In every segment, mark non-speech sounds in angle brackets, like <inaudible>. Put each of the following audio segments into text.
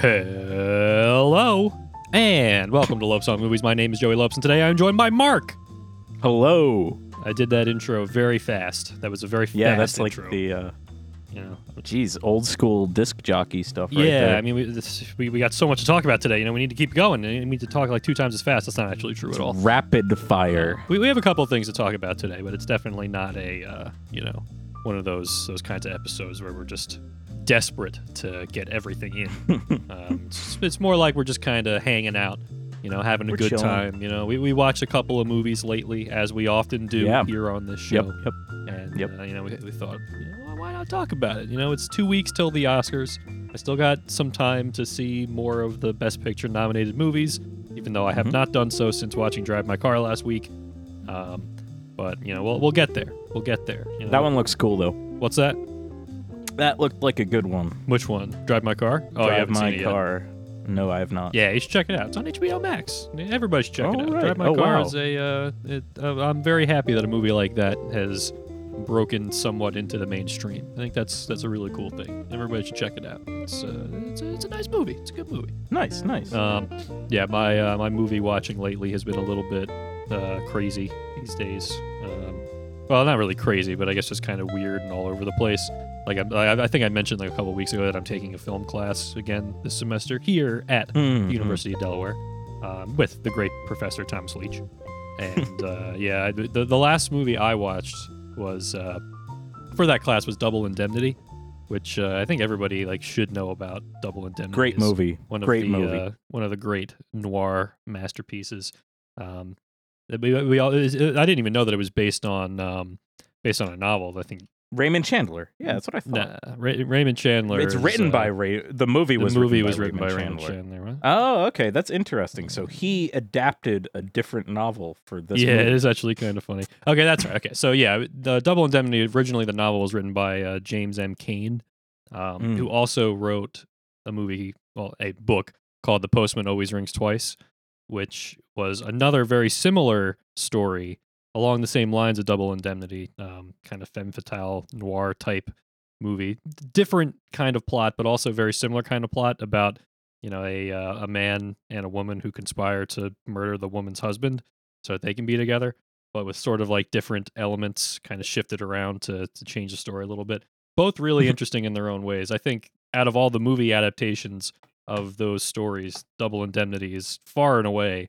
Hello and welcome to Love Song Movies. My name is Joey Lopes, and today I'm joined by Mark. Hello. I did that intro very fast. That was a very fast Yeah, that's intro. like the uh you know. geez, old school disc jockey stuff right yeah, there. I mean, we, this, we we got so much to talk about today. You know, we need to keep going. We need to talk like two times as fast. That's not actually true at all. Rapid fire. We, we have a couple of things to talk about today, but it's definitely not a uh, you know one of those those kinds of episodes where we're just desperate to get everything in. <laughs> um, it's, it's more like we're just kind of hanging out, you know, having a We're good chilling. time. You know, we, we watched a couple of movies lately, as we often do Yeah. here on this show. yep. And Yep. uh, you know, we, we thought, you know, why not talk about it? You know, it's two weeks till the Oscars. I still got some time to see more of the Best Picture nominated movies, even though I have Mhm. not done so since watching Drive My Car last week. Um, but you know, we'll we'll get there. We'll get there. You know? That one looks cool though. What's that? That looked like a good one. Which one? Drive My Car? Oh, you Drive haven't my seen it yet. car. No, I have not. Yeah, you should check it out. It's on HBO Max. Everybody should check it out. Drive My Oh, Car wow. is a. Uh, it, uh, I'm very happy that a movie like that has broken somewhat into the mainstream. I think that's that's a really cool thing. Everybody should check it out. It's uh, it's, a, it's a nice movie. It's a good movie. Nice, nice. Um, yeah, my uh, my movie watching lately has been a little bit uh, crazy these days. Um, well, not really crazy, but I guess just kind of weird and all over the place. Like I, I think I mentioned like a couple weeks ago that I'm taking a film class again this semester here at Mhm. the University of Delaware um, with the great Professor Thomas Leitch. <laughs> And uh, yeah, the, the last movie I watched was uh, for that class was Double Indemnity, which uh, I think everybody like should know about. Double Indemnity, Great movie. one of Great the movie. Uh, one of the great noir masterpieces. Um, we, we all, I didn't even know that it was based on um, based on a novel. I think Raymond Chandler. Yeah, that's what I thought. nah, Ra- Raymond Chandler. it's is, written uh, by Ray. The movie the was movie written was by written by Raymond Raymond Chandler. Chandler. right? Oh, okay, that's interesting. So he adapted a different novel for this. yeah, movie. it is actually kind of funny. Okay, that's right. Okay, so yeah, the Double Indemnity. Originally, the novel was written by uh, James M. Cain, um, Mm. who also wrote a movie, well, a book called "The Postman Always Rings Twice," which was another very similar story along the same lines of Double Indemnity, um, kind of femme fatale noir type movie. Different kind of plot, but also very similar kind of plot about you know a uh, a man and a woman who conspire to murder the woman's husband so that they can be together, but with sort of like different elements kind of shifted around to to change the story a little bit. Both really interesting in their own ways. I think out of all the movie adaptations of those stories, Double Indemnity is far and away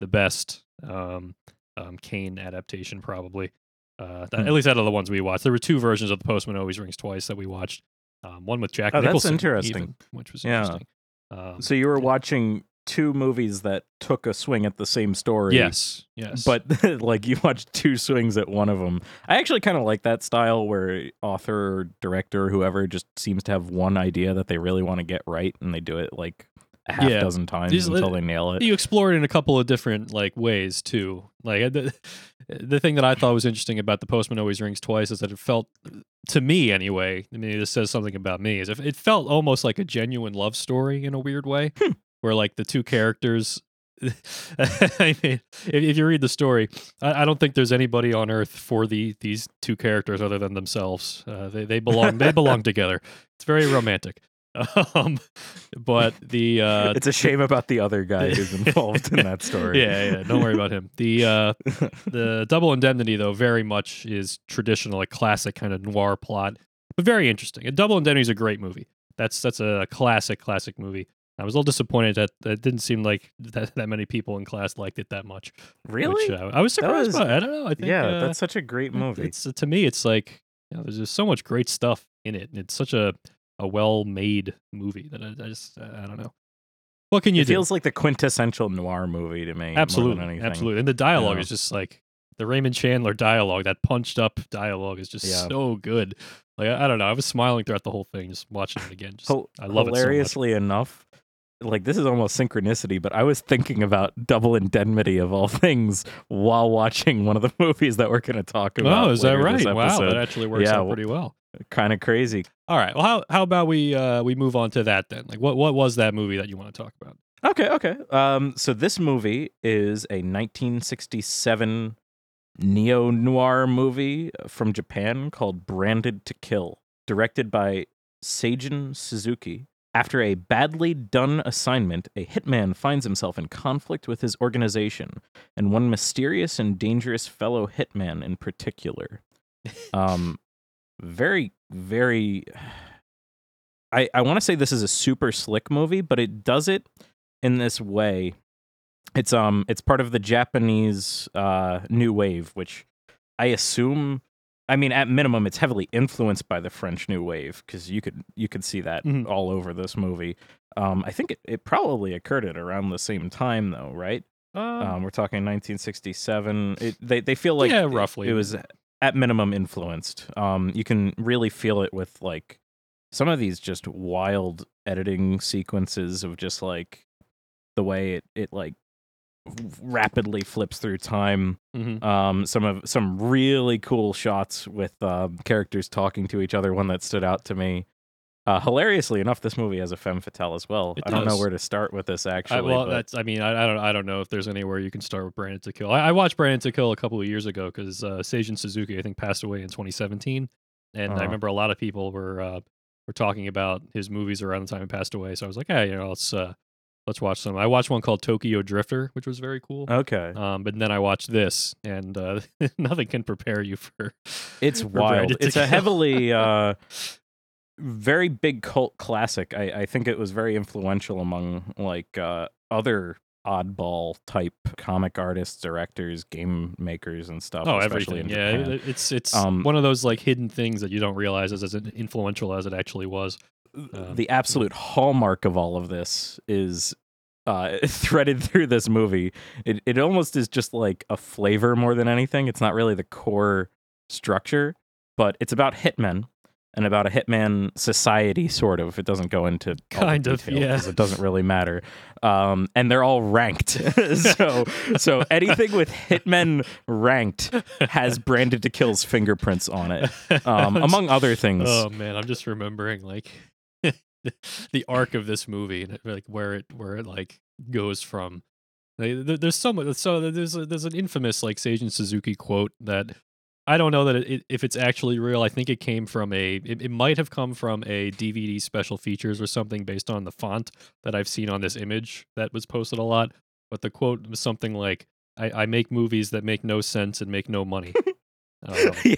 the best um, um, Cain adaptation, probably. Uh, that- Hmm. At least out of the ones we watched, there were two versions of The Postman Always Rings Twice that we watched. Um, one with Jack Oh, that's Nicholson, interesting. even, which was Yeah. interesting. Um, So you were watching two movies that took a swing at the same story. yes, yes, But <laughs> like you watched two swings at one of them. I actually kind of like that style where author or director or whoever just seems to have one idea that they really want to get right and they do it like a half Yeah. dozen times until they nail it. you explore it in a couple of different like ways too. Like the, the thing that I thought was interesting about the Postman Always Rings Twice is that it felt to me anyway. I mean, this says something about me. Is if it felt almost like a genuine love story in a weird way, Hmm. Where like the two characters. <laughs> I mean, if, if you read the story, I, I don't think there's anybody on Earth for the these two characters other than themselves. Uh, they they belong they <laughs> belong together. It's very romantic. <laughs> Um, but the uh, it's a shame about the other guy who's involved in that story. yeah, yeah. Don't worry about him. The uh, the Double Indemnity though very much is traditional, like classic kind of noir plot, but very interesting. A Double Indemnity is a great movie. That's that's a classic, classic movie. I was a little disappointed that it didn't seem like that, that many people in class liked it that much. really? Which, uh, I was surprised was- by. I don't know. I think yeah, uh, that's such a great movie. It's to me, it's like you know, there's just so much great stuff in it. and It's such a a well made movie that I, I just I don't know. What can you it do? feels like the quintessential noir movie to me. absolutely, absolutely. And the dialogue Yeah. is just like the Raymond Chandler dialogue. That punched up dialogue is just Yeah. so good. Like I, I don't know, I was smiling throughout the whole thing, just watching it again. Just, I love it so much. hilariously enough, like this is almost synchronicity, but I was thinking about double indemnity of all <laughs> things while watching one of the <laughs> movies that we're going to talk about. Oh, is that right? Wow, that actually works Yeah, out pretty well. kind of crazy. All right. Well, how how about we uh we move on to that then? Like, what what was that movie that you want to talk about? Okay, okay. Um, so this movie is a 1967 neo noir movie from Japan called Branded to Kill, directed by Seijun Suzuki. After a badly done assignment, a hitman finds himself in conflict with his organization and one mysterious and dangerous fellow hitman in particular. <laughs> Um, very, very. I I want to say this is a super slick movie, but it does it in this way. It's um, it's part of the Japanese uh new wave, which I assume I mean, at minimum, it's heavily influenced by the French New Wave because you could you could see that Mhm. all over this movie. Um, I think it, it probably occurred at around the same time, though, right? Um, Um, we're talking 1967. It, they they feel like Yeah, it- roughly. it, was at minimum influenced. Um, you can really feel it with like some of these just wild editing sequences of just like the way it it like rapidly flips through time mhm. um some of some really cool shots with uh, characters talking to each other one that stood out to me uh hilariously enough this movie has a femme fatale as well It i don't know where to start with this actually I, well, but- that's. I mean, I, I don't. I don't know if there's anywhere you can start with Branded to Kill. I, I watched Branded to Kill a couple of years ago because uh, Seijun Suzuki, I think, passed away in 2017, and Uh-huh. I remember a lot of people were uh, were talking about his movies around the time he passed away. So I was like, hey, you know, let's uh, let's watch some. I watched one called Tokyo Drifter, which was very cool. okay Um, but then I watched this, and uh, <laughs> nothing can prepare you for. it's for wild it's a heavily uh <laughs> very big cult classic i i think it was very influential among like uh other oddball type comic artists directors game makers and stuff Oh, everything. in Yeah, it's it's Um, one of those like hidden things that you don't realize is as influential as it actually was. Um, the absolute hallmark of all of this is uh, <laughs> threaded through this movie. It it almost is just like a flavor more than anything. It's not really the core structure, but it's about hitmen and about a hitman society, sort of. It doesn't go into Kind of, detail yeah. It doesn't really matter. Um, and they're all ranked. <laughs> so so <laughs> anything with hitmen ranked has branded to kill's fingerprints on it, um, among other things. Oh man, I'm just remembering like <laughs> the arc of this movie and like where it where it like goes from. Like, there- there's some so there's a, there's an infamous like Seijun Suzuki quote that I don't know that it, if it's actually real. I think it came from a it, it might have come from a DVD special features or something based on the font that I've seen on this image that was posted a lot. But the quote was something like, "I, I make movies that make no sense and make no money." <laughs> Yeah.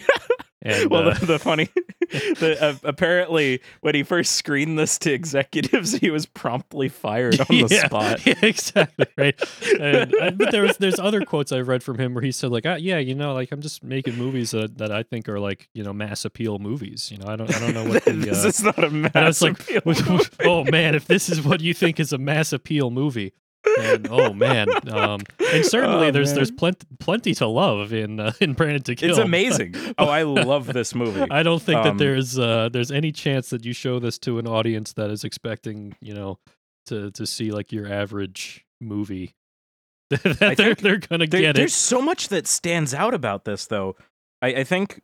And well, uh, the, the funny, <laughs> <laughs> the, uh, apparently, when he first screened this to executives, he was promptly fired on the <laughs> spot. Yeah, exactly right. And, uh, but there was there's other quotes I've read from him where he said like, ah, yeah, you know, like I'm just making movies that, that I think are like you know mass appeal movies. You know, I don't I don't know what the. this Uh, is not a mass I was like, appeal oh man, if this is what you think is a mass appeal movie, and oh man, um, and certainly Oh, there's there's plenty plenty to love in uh, in Branded to Kill. It's amazing. Oh, I love this movie. <laughs> I don't think Um, that there's uh, there's any chance that you show this to an audience that is expecting, you know, to to see like your average movie. <laughs> that they're they're gonna There- get there's it. There's so much that stands out about this, though. I, I think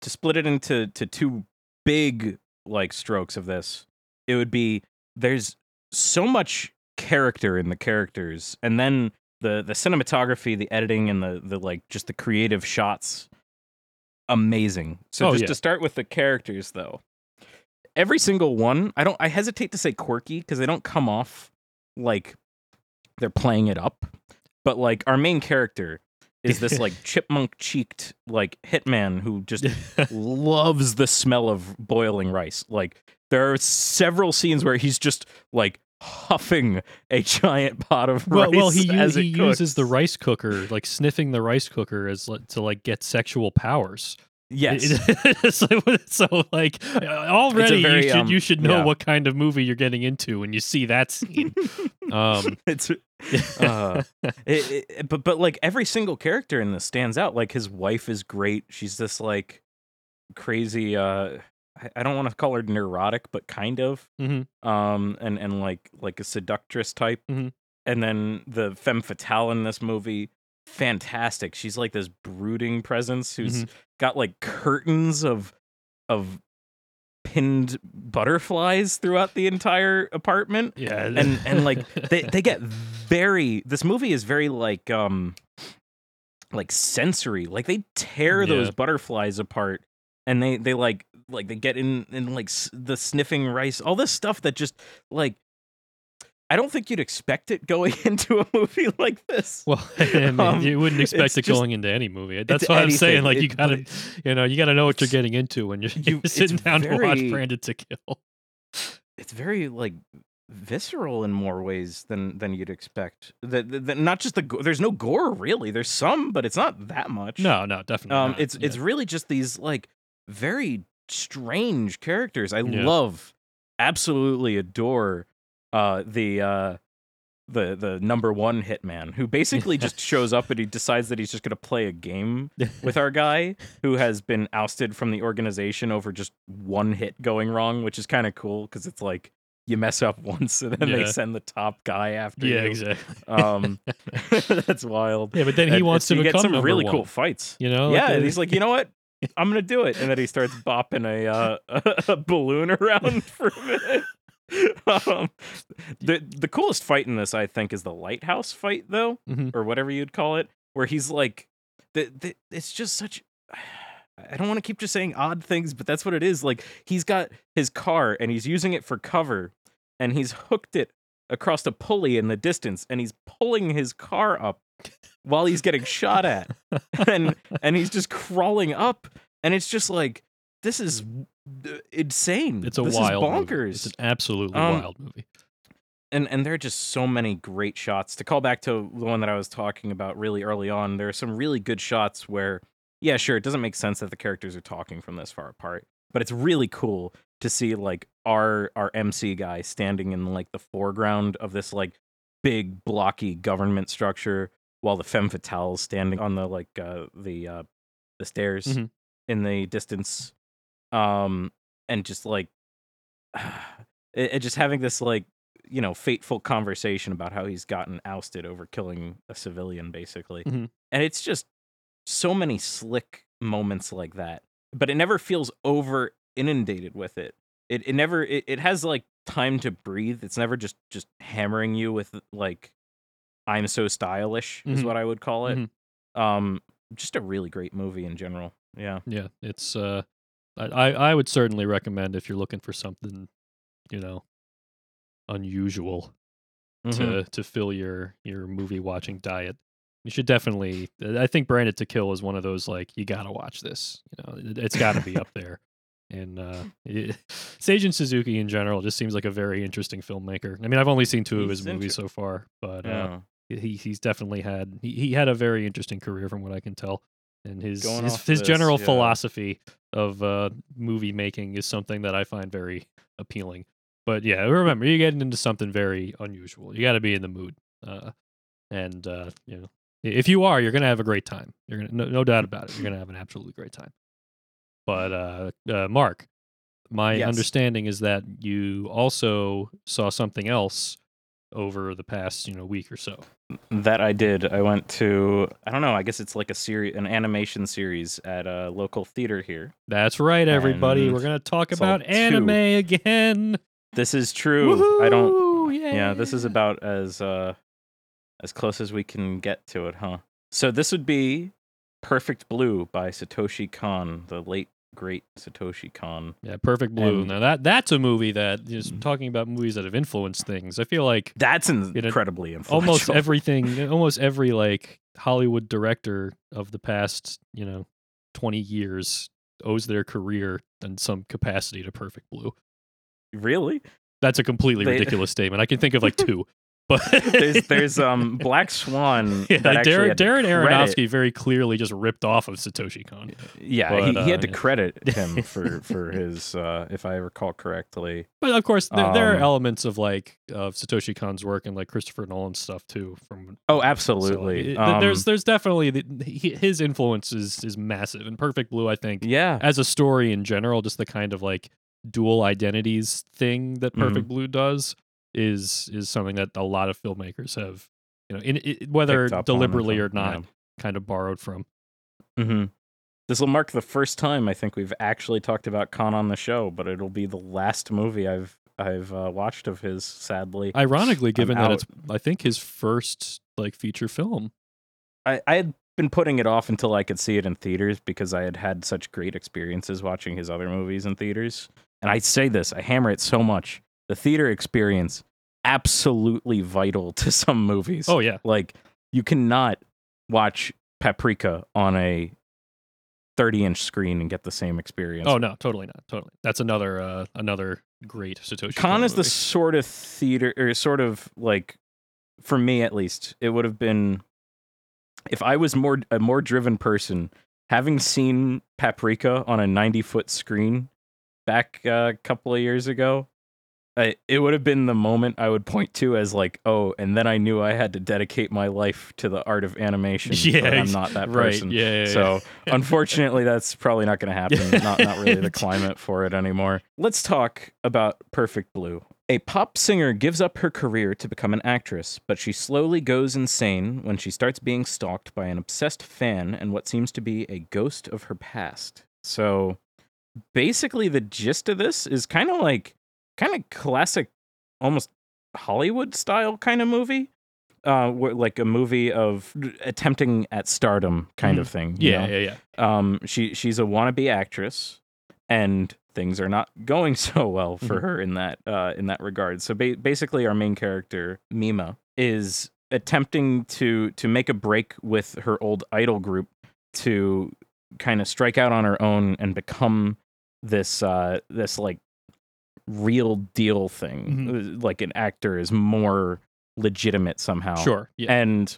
to split it into to two big like strokes of this, it would be there's so much character in the characters, and then the the cinematography, the editing, and the the like just the creative shots, amazing. So Oh, just yeah. to start with the characters, though, every single one, I don't, I hesitate to say quirky because they don't come off like they're playing it up, but like our main character is this like <laughs> chipmunk cheeked like hitman who just <laughs> loves the smell of boiling rice. Like there are several scenes where he's just like huffing a giant pot of well, rice well, he, he uses the rice cooker, like sniffing the rice cooker, as to like get sexual powers. Yes. <laughs> So like uh, already very, you should um, you should know yeah. what kind of movie you're getting into when you see that scene. <laughs> um, it's <laughs> uh, it, it- but but like every single character in this stands out. Like his wife is great. She's this like crazy. uh I, I don't want to call her neurotic, but kind of. mhm. Um, and and like like a seductress type. Mhm. And then the femme fatale in this movie, fantastic. She's like this brooding presence who's Mm-hmm. got like curtains of of pinned butterflies throughout the entire apartment Yeah, and and like they they get <laughs> very this movie is very like um like sensory like they tear those butterflies apart and they they like like they get in in like s- the sniffing rice, all this stuff that just like I don't think you'd expect it going <laughs> into a movie <laughs> like this. Well, <laughs> I mean, Um, you wouldn't expect it just- going into any movie. That's what I'm saying. anything. Like you gotta, you know, you gotta know what you're getting into when you're, you- you're sitting down to watch Branded to Kill. it's very like visceral in more ways than than you'd expect. The- not just the there's no gore really. There's some, but it's not that much. No, no, definitely. um, not. it's Yeah. it's really just these like very strange characters. I Yeah. love, absolutely adore, uh, the uh, the the number one hitman who basically just <laughs> shows up and he decides that he's just gonna play a game with our guy who has been ousted from the organization over just one hit going wrong, which is kind of cool because it's like you mess up <laughs> once and then they send the top guy after yeah, you. Yeah, exactly. Um, <laughs> that's wild. yeah, but then he And- wants to so you get some really one, cool fights. You know, yeah, like, and uh, he's like, you know what? I'm gonna do it, and then he starts bopping a uh, <laughs> a balloon around <laughs> for a minute. Um, the the coolest fight in this, I think, is the lighthouse fight, though, Mhm. or whatever you'd call it, where he's like, the, the, it's just such. I don't want to keep just saying odd things, but that's what it is. Like he's got his car and he's using it for cover, and he's hooked it across a pulley in the distance, and he's pulling his car up while he's getting shot at <laughs> and and he's just crawling up and it's just like this is insane it's a this wild is movie. bonkers It's an absolutely Um, wild movie. and and there are just so many great shots to call back to the one that i was talking about really early on there are some really good shots where yeah sure it doesn't make sense that the characters are talking from this far apart but it's really cool to see like our our mc guy standing in like the foreground of this like big blocky government structure while the femme fatale is standing on the like uh the uh the stairs Mhm. in the distance um and just like <sighs> it, it just having this like you know fateful conversation about how he's gotten ousted over killing a civilian basically Mhm. and it's just so many slick moments like that but it never feels over inundated with it it, it never it, it has like time to breathe it's never just just hammering you with like i'm so stylish is Mhm. what i would call it Mhm. um just a really great movie in general yeah Yeah, it's. uh I I would certainly recommend if you're looking for something, you know, unusual Mhm. to to fill your your movie watching diet. You should definitely. I think Branded to Kill is one of those like you gotta watch this. You know, it, it's got to be up there. <laughs> And uh, Seijun Suzuki in general just seems like a very interesting filmmaker. I mean, I've only seen two of He's his movies so far, but uh, he he's definitely had he, he had a very interesting career from what I can tell. And his Going his, his this, general yeah. philosophy of uh, movie making is something that I find very appealing. But yeah, remember you're getting into something very unusual. You got to be in the mood, uh, and uh, you know if you are, you're gonna have a great time. You're gonna no, no doubt about it. You're gonna have an absolutely great time. But uh, uh, Mark, my Yes. understanding is that you also saw something else over the past you know week or so. That I did. I went to I don't know. I guess it's like a series, an animation series at a local theater here. That's right, everybody. And We're gonna talk about anime two. again. This is true. I don't. Woohoo! Yeah, this is about as uh as close as we can get to it, huh? So this would be Perfect Blue by Satoshi Kon, the late great Satoshi Kon. Yeah, Perfect Blue. And- now that that's a movie that is Mhm. talking about movies that have influenced things. I feel like That's incredibly influential. almost everything, <laughs> almost every like Hollywood director of the past, you know, twenty years owes their career in some capacity to Perfect Blue. really. That's a completely They- ridiculous statement. I can think of like <laughs> two, but There's there's <laughs> um Black Swan. yeah, that Darren, Darren Aronofsky very clearly just ripped off of Satoshi Kon. Yeah, But, he, he had uh, to yeah. credit <laughs> him for for his, uh, if I recall correctly. But of course, there, there are Um, elements of like of Satoshi Kon's work and like Christopher Nolan's stuff too. From Oh, absolutely. it- th- there's Um, there's definitely the, he, his influence is is massive. And Perfect Blue, I think, Yeah, as a story in general, just the kind of like dual identities thing that Mm-hmm. Perfect Blue does is is something that a lot of filmmakers have, you know, in, i whether picked up on deliberately or not, kind of borrowed from. Yeah. hmm This will mark the first time I think we've actually talked about Kon on the show, but it'll be the last movie I've I've uh, watched of his. Sadly, Ironically, given that it's I think his first like feature film. I, I had been putting it off until I could see it in theaters because I had had such great experiences watching his other movies in theaters. And I say this, I hammer it so much. The theater experience absolutely vital to <laughs> some movies. Oh yeah. Like you cannot watch Paprika on a 30 inch screen and get the same experience. Oh no, totally not. Totally. That's another uh another great Satoshi. Kon is the sort of theater or sort of like for me at least, it would have been if I was more a more driven person, having seen Paprika on a 90 foot screen back uh, a couple of years ago, I, it would have been the moment I would point to as like, oh, and then I knew I had to dedicate my life to the art of animation. <laughs> Yeah, I'm not that person. Yeah, yeah, yeah. So <laughs> unfortunately, that's probably not going to happen. not not really the <laughs> climate for it anymore. Let's talk about Perfect Blue. A pop singer gives up her career to become an actress, but she slowly goes insane when she starts being stalked by an obsessed fan and what seems to be a ghost of her past. So basically the gist of this is kind of like kind of classic almost Hollywood style kind of movie. Uh, where, like a movie of attempting at stardom kind of thing. you yeah, know? yeah, yeah. um she she's a wannabe actress and things are not <laughs> going so well for Mhm. her in that uh in that regard so ba- basically our main character mima is attempting to to make a break with her old idol group to kind of strike out on her own and become this uh this like real deal thing Uh, like an actor is more legitimate somehow Sure. Yeah. and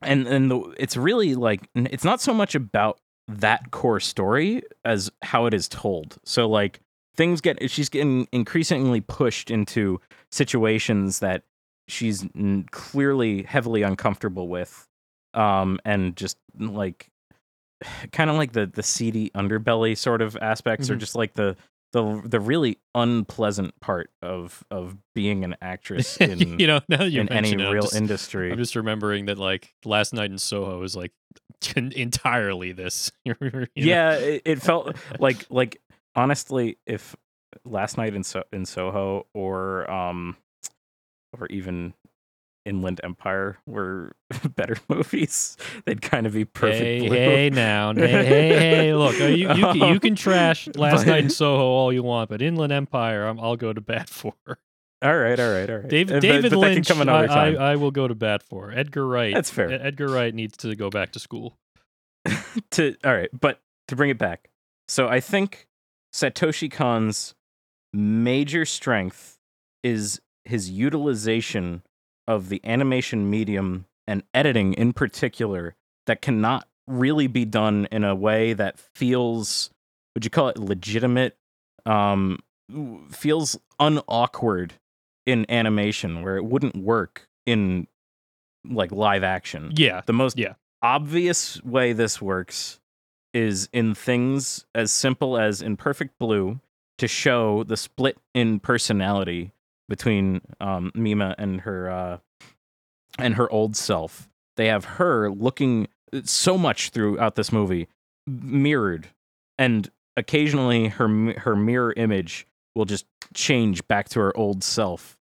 and and the, it's really like it's not so much about that core story as how it is told so like things get she's getting increasingly pushed into situations that she's clearly heavily uncomfortable with um and just like <sighs> kind of like the the seedy underbelly sort of aspects or Mhm. just like the the the really unpleasant part of of being an actress <laughs> in you know, now you in any it, real just- industry. I'm just remembering that like last night in Soho is like <laughs> entirely this. <laughs> you know? yeah, it, it felt like like honestly, if last night in so- in Soho or um or even Inland Empire were <laughs> better <laughs> movies, they'd kind of be perfect. Hey, blue. hey, now, hey, hey, hey, look, uh, you, you, can, you <laughs> can trash Last but- Night in Soho all you want, but Inland Empire, I'm, I'll go to bat for. All right, all right, all right. David, Uh, but- David but Lynch, I, I. I will go to bat for. Edgar Wright. That's fair. Edgar Wright needs to go back to school. to all right, but to bring it back. So I think Satoshi Kon's major strength is his utilization of the animation medium and editing in particular that cannot really be done in a way that feels would you call it legitimate um feels unawkward in animation where it wouldn't work in like live action Yeah. the most Yeah. obvious way this works is in things as simple as in Perfect Blue to show the split in personality between um, Mima and her uh, and her old self. They have her looking so much throughout this movie mirrored, and occasionally her her mirror image will just change back to her old self,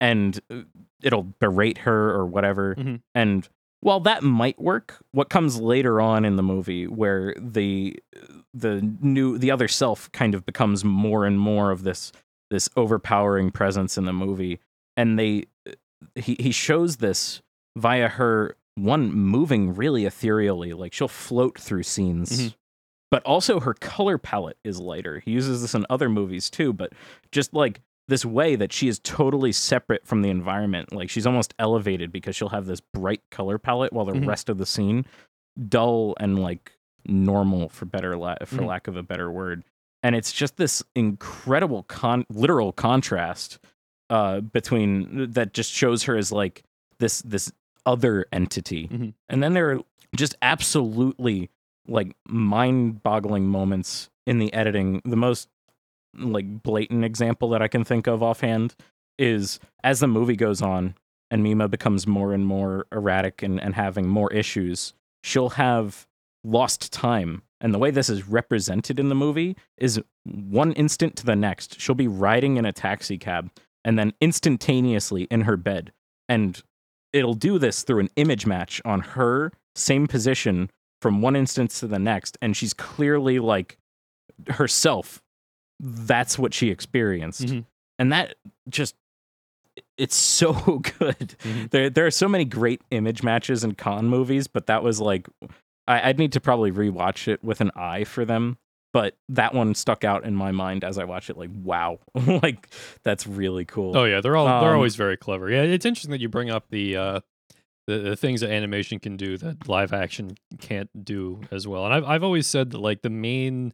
and uh, it'll berate her or whatever. Mhm. And while that might work, what comes later on in the movie, where the the new the other self kind of becomes more and more of this this overpowering presence in the movie, and they he he shows this via her one moving really ethereally, like she'll float through scenes. Mhm. But also her color palette is lighter. He uses this in other movies too, but just like this way that she is totally separate from the environment. Like she's almost elevated because she'll have this bright color palette while the Mhm. rest of the scene dull and like normal for better la- for Mhm. lack of a better word. And it's just this incredible con literal contrast uh between that just shows her as like this this other entity. Mhm. And then there are just absolutely like mind-boggling moments in the editing. The most like blatant example that I can think of offhand is as the movie goes on and Mima becomes more and more erratic and, and having more issues, she'll have lost time. And the way this is represented in the movie is one instant to the next. She'll be riding in a taxi cab and then instantaneously in her bed. And it'll do this through an image match on her same position from one instance to the next, and she's clearly like herself. That's what she experienced, Mhm. and that just it's so <laughs> good. Mhm. There there are so many great image matches in Kon movies, but that was like I, I'd need to probably rewatch it with an eye for them. But that one stuck out in my mind as I watched it. Like, wow, <laughs> like that's really cool. Oh yeah, they're all they're Um, always very clever. Yeah, it's interesting that you bring up the uh the, the things that animation can do that live action can't do as well. And I've I've always said that like the main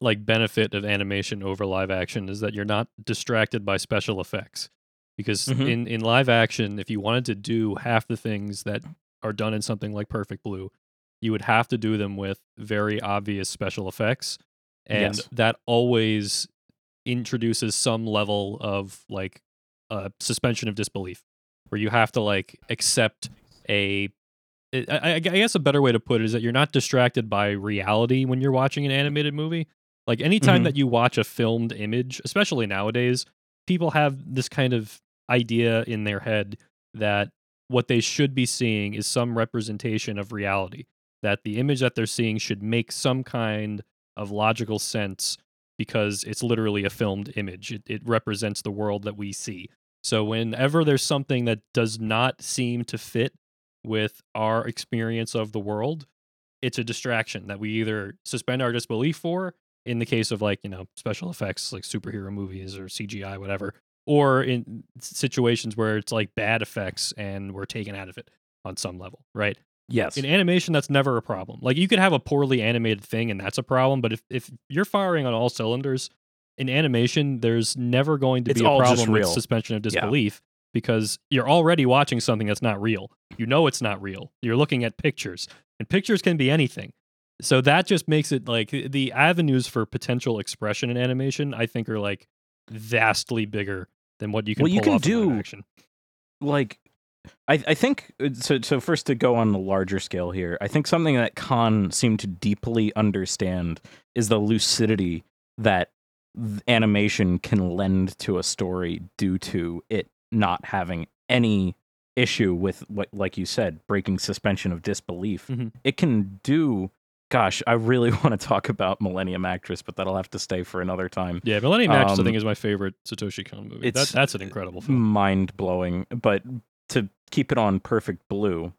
like benefit of animation over live action is that you're not distracted by special effects. Because Mhm. in in live action, if you wanted to do half the things that are done in something like Perfect Blue, you would have to do them with very obvious special effects. And Yes. that always introduces some level of like uh, suspension of disbelief, where you have to like accept a. I, I guess a better way to put it is that you're not distracted by reality when you're watching an animated movie. Like anytime Mhm. that you watch a filmed image, especially nowadays, people have this kind of idea in their head that what they should be seeing is some representation of reality. That the image that they're seeing should make some kind of logical sense because it's literally a filmed image. It, it represents the world that we see. So whenever there's something that does not seem to fit with our experience of the world, it's a distraction that we either suspend our disbelief for in the case of like, you know, special effects like superhero movies or CGI whatever, or in situations where it's like bad effects and we're taken out of it on some level, right? Yes, In animation, that's never a problem. Like you could have a poorly animated thing, and that's a problem. But if if you're firing on all cylinders in animation, there's never going to It's be a problem with suspension of Yeah. disbelief because you're already watching something that's not real. You know it's not real. You're looking at pictures, and pictures can be anything. So that just makes it like the avenues for potential expression in animation. I think are like vastly bigger than what you can. Well, you can off in live do- action. like I, I think uh, so so first to go on the larger scale here i think something that kon seemed to deeply understand is the lucidity that animation can lend to a story due to it not having any issue with what like you said breaking suspension of disbelief Mhm. it can do gosh i really <laughs> want to talk about millennium actress but that'll have to stay for another time Yeah, Millennium Actress I Um, think is my favorite Satoshi Kon movie. That, it's that's an incredible film. mind blowing. But to keep it on perfect blue,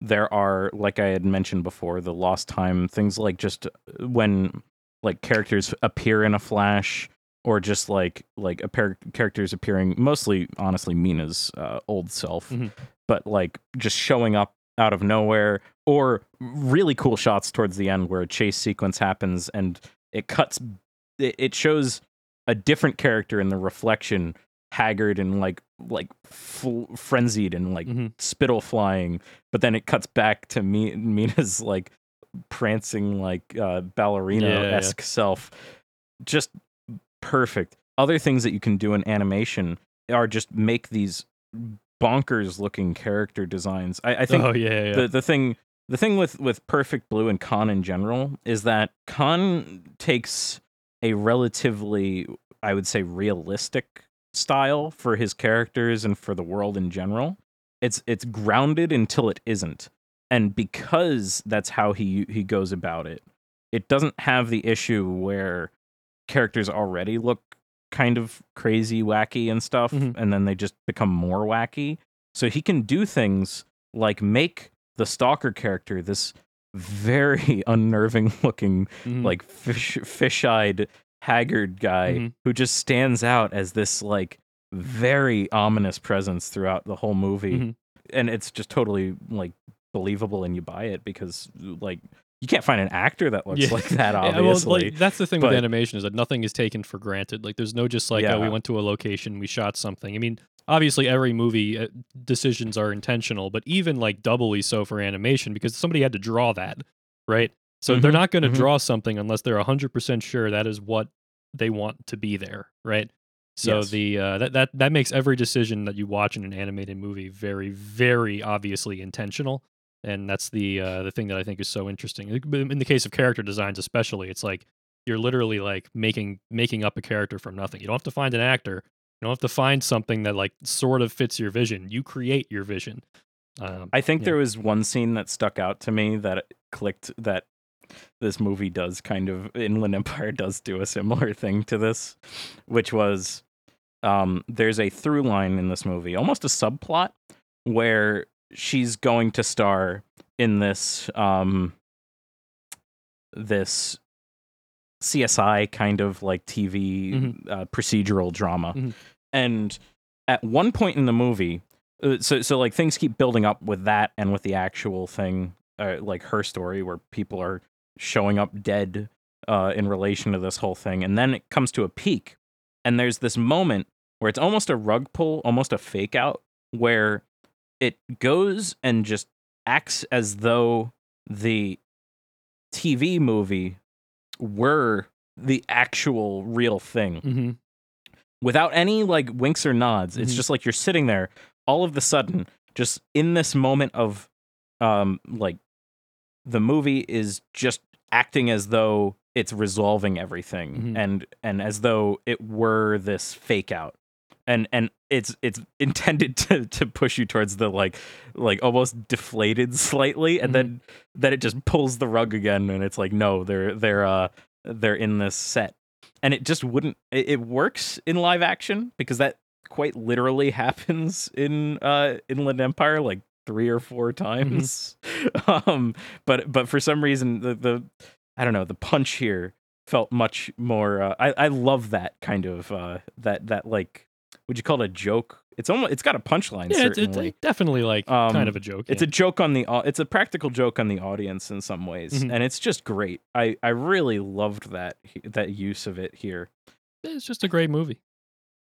there are, like I had mentioned before, the lost time things like just uh, when like characters appear in a flash, or just like like a pair characters appearing. Mostly, honestly, Mima's uh, old self, Mhm. but like just showing up out of nowhere, or really cool shots towards the end where a chase sequence happens and it cuts. It, it shows a different character in the reflection haggard and like like f- frenzied and like Mhm. spittle flying but then it cuts back to me mima's like prancing like uh ballerina-esque self just perfect other things that you can do in animation are just make these bonkers looking character designs i, I think oh yeah, yeah. the the thing the thing with with Perfect Blue and Kon in general is that Kon takes a relatively I would say realistic style for his characters and for the world in general. It's it's grounded until it isn't. And because that's how he he goes about it, it doesn't have the issue where characters already look kind of crazy, wacky and stuff, Mhm. and then they just become more wacky. So he can do things like make the stalker character this very <laughs> unnerving looking Mhm. like fish fish-eyed haggard guy Mhm. who just stands out as this like very ominous presence throughout the whole movie Mhm. and it's just totally like believable and you buy it because like you can't find an actor that looks Yeah. like that <laughs> Yeah, obviously well, like, that's the thing but- with animation is that nothing is taken for granted. Like, there's no just like, oh, we went to a location, we shot something. I mean, obviously, every movie uh, decisions are intentional, but even like doubly so for animation because somebody had to draw that, right? So they're Mhm, not going to mhm. draw something unless they're 100% sure that is what they want to be there, right? So Yes. the uh, that that that makes every decision that you watch in an animated movie very very obviously intentional, and that's the uh, the thing that I think is so interesting. In the case of character designs, especially, it's like you're literally like making making up a character from nothing. You don't have to find an actor. You don't have to find something that like sort of fits your vision. You create your vision. Um, I think Yeah. there was one scene that stuck out to me that clicked that this movie does kind of Inland Empire <laughs> does do a similar thing to this, which was um, there's a through line in this movie, almost a subplot, where she's going to star in this um, this CSI kind of like TV Mhm. uh, procedural drama, Mhm. and at one point in the movie, uh, so so like things keep building up with that and with the actual thing, uh, like her story where people are showing up dead uh, in relation to this whole thing, and then it comes to a peak, and there's this moment where it's almost a rug pull, almost a fake out, where it goes and just acts as though the TV movie were the actual real thing mhm. without any like winks or nods. It's Mhm. just like you're sitting there all of the sudden, just in this moment of um like the movie is just acting as though it's resolving everything Mhm. and and as though it were this fake out. And and it's it's <laughs> intended to to push you towards the like like almost deflated slightly and Mhm. then then it just pulls the rug again and it's like no they're they're uh they're in this set and it just wouldn't it, it works in live action because that quite literally <laughs> happens in uh inland empire like three or four times <laughs> um but but for some reason the the i don't know the punch here felt much more uh, i i love that kind of uh that that like would you call it a joke it's almost it's got a punchline Yeah, it's, certainly it's definitely like Um, kind of a joke. it's yeah. a joke on the it's a practical joke on the audience in some ways Mhm. and it's just great i i really loved that that use of it here it's just a great movie.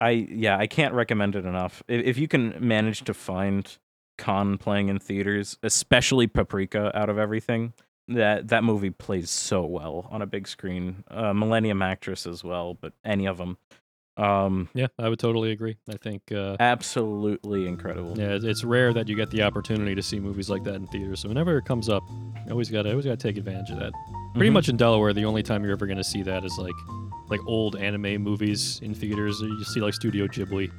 i yeah i can't recommend it enough if, if you can manage to find Kon playing in theaters especially paprika out of everything that that movie plays so well on a big screen uh millennium actress as well but any of them um Yeah, I would totally agree. I think uh, absolutely incredible yeah, it's- rare that you get the opportunity to see movies like that in theaters. So whenever it comes up, you always got to always got to take advantage of that. Pretty Mhm. much in Delaware, the only time you're ever going to see that is like like old anime movies in theaters. You see like Studio Ghibli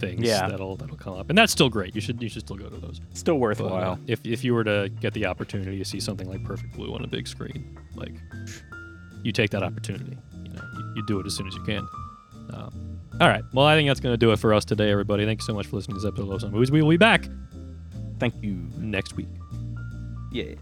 things Yeah. that'll that'll come up, and that's still great. You should you should still go to those. still But, uh, worthwhile if if you were to get the opportunity to see something like Perfect Blue on a big screen, like you take that opportunity. You know, you, you do it as soon as you can. Um, all right. Well, I think that's going to do it for us today, everybody. Thank you so much for listening to this episode of Love Some Movies. We will be back thank you next week. yeah